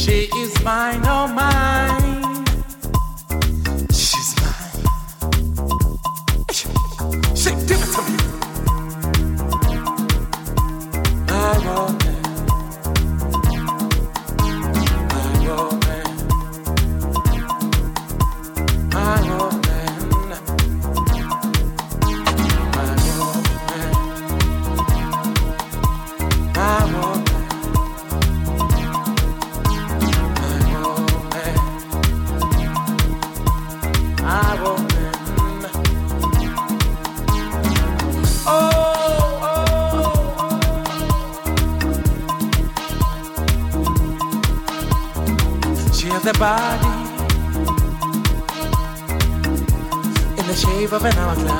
She is mine, oh mine. Of an hourglass.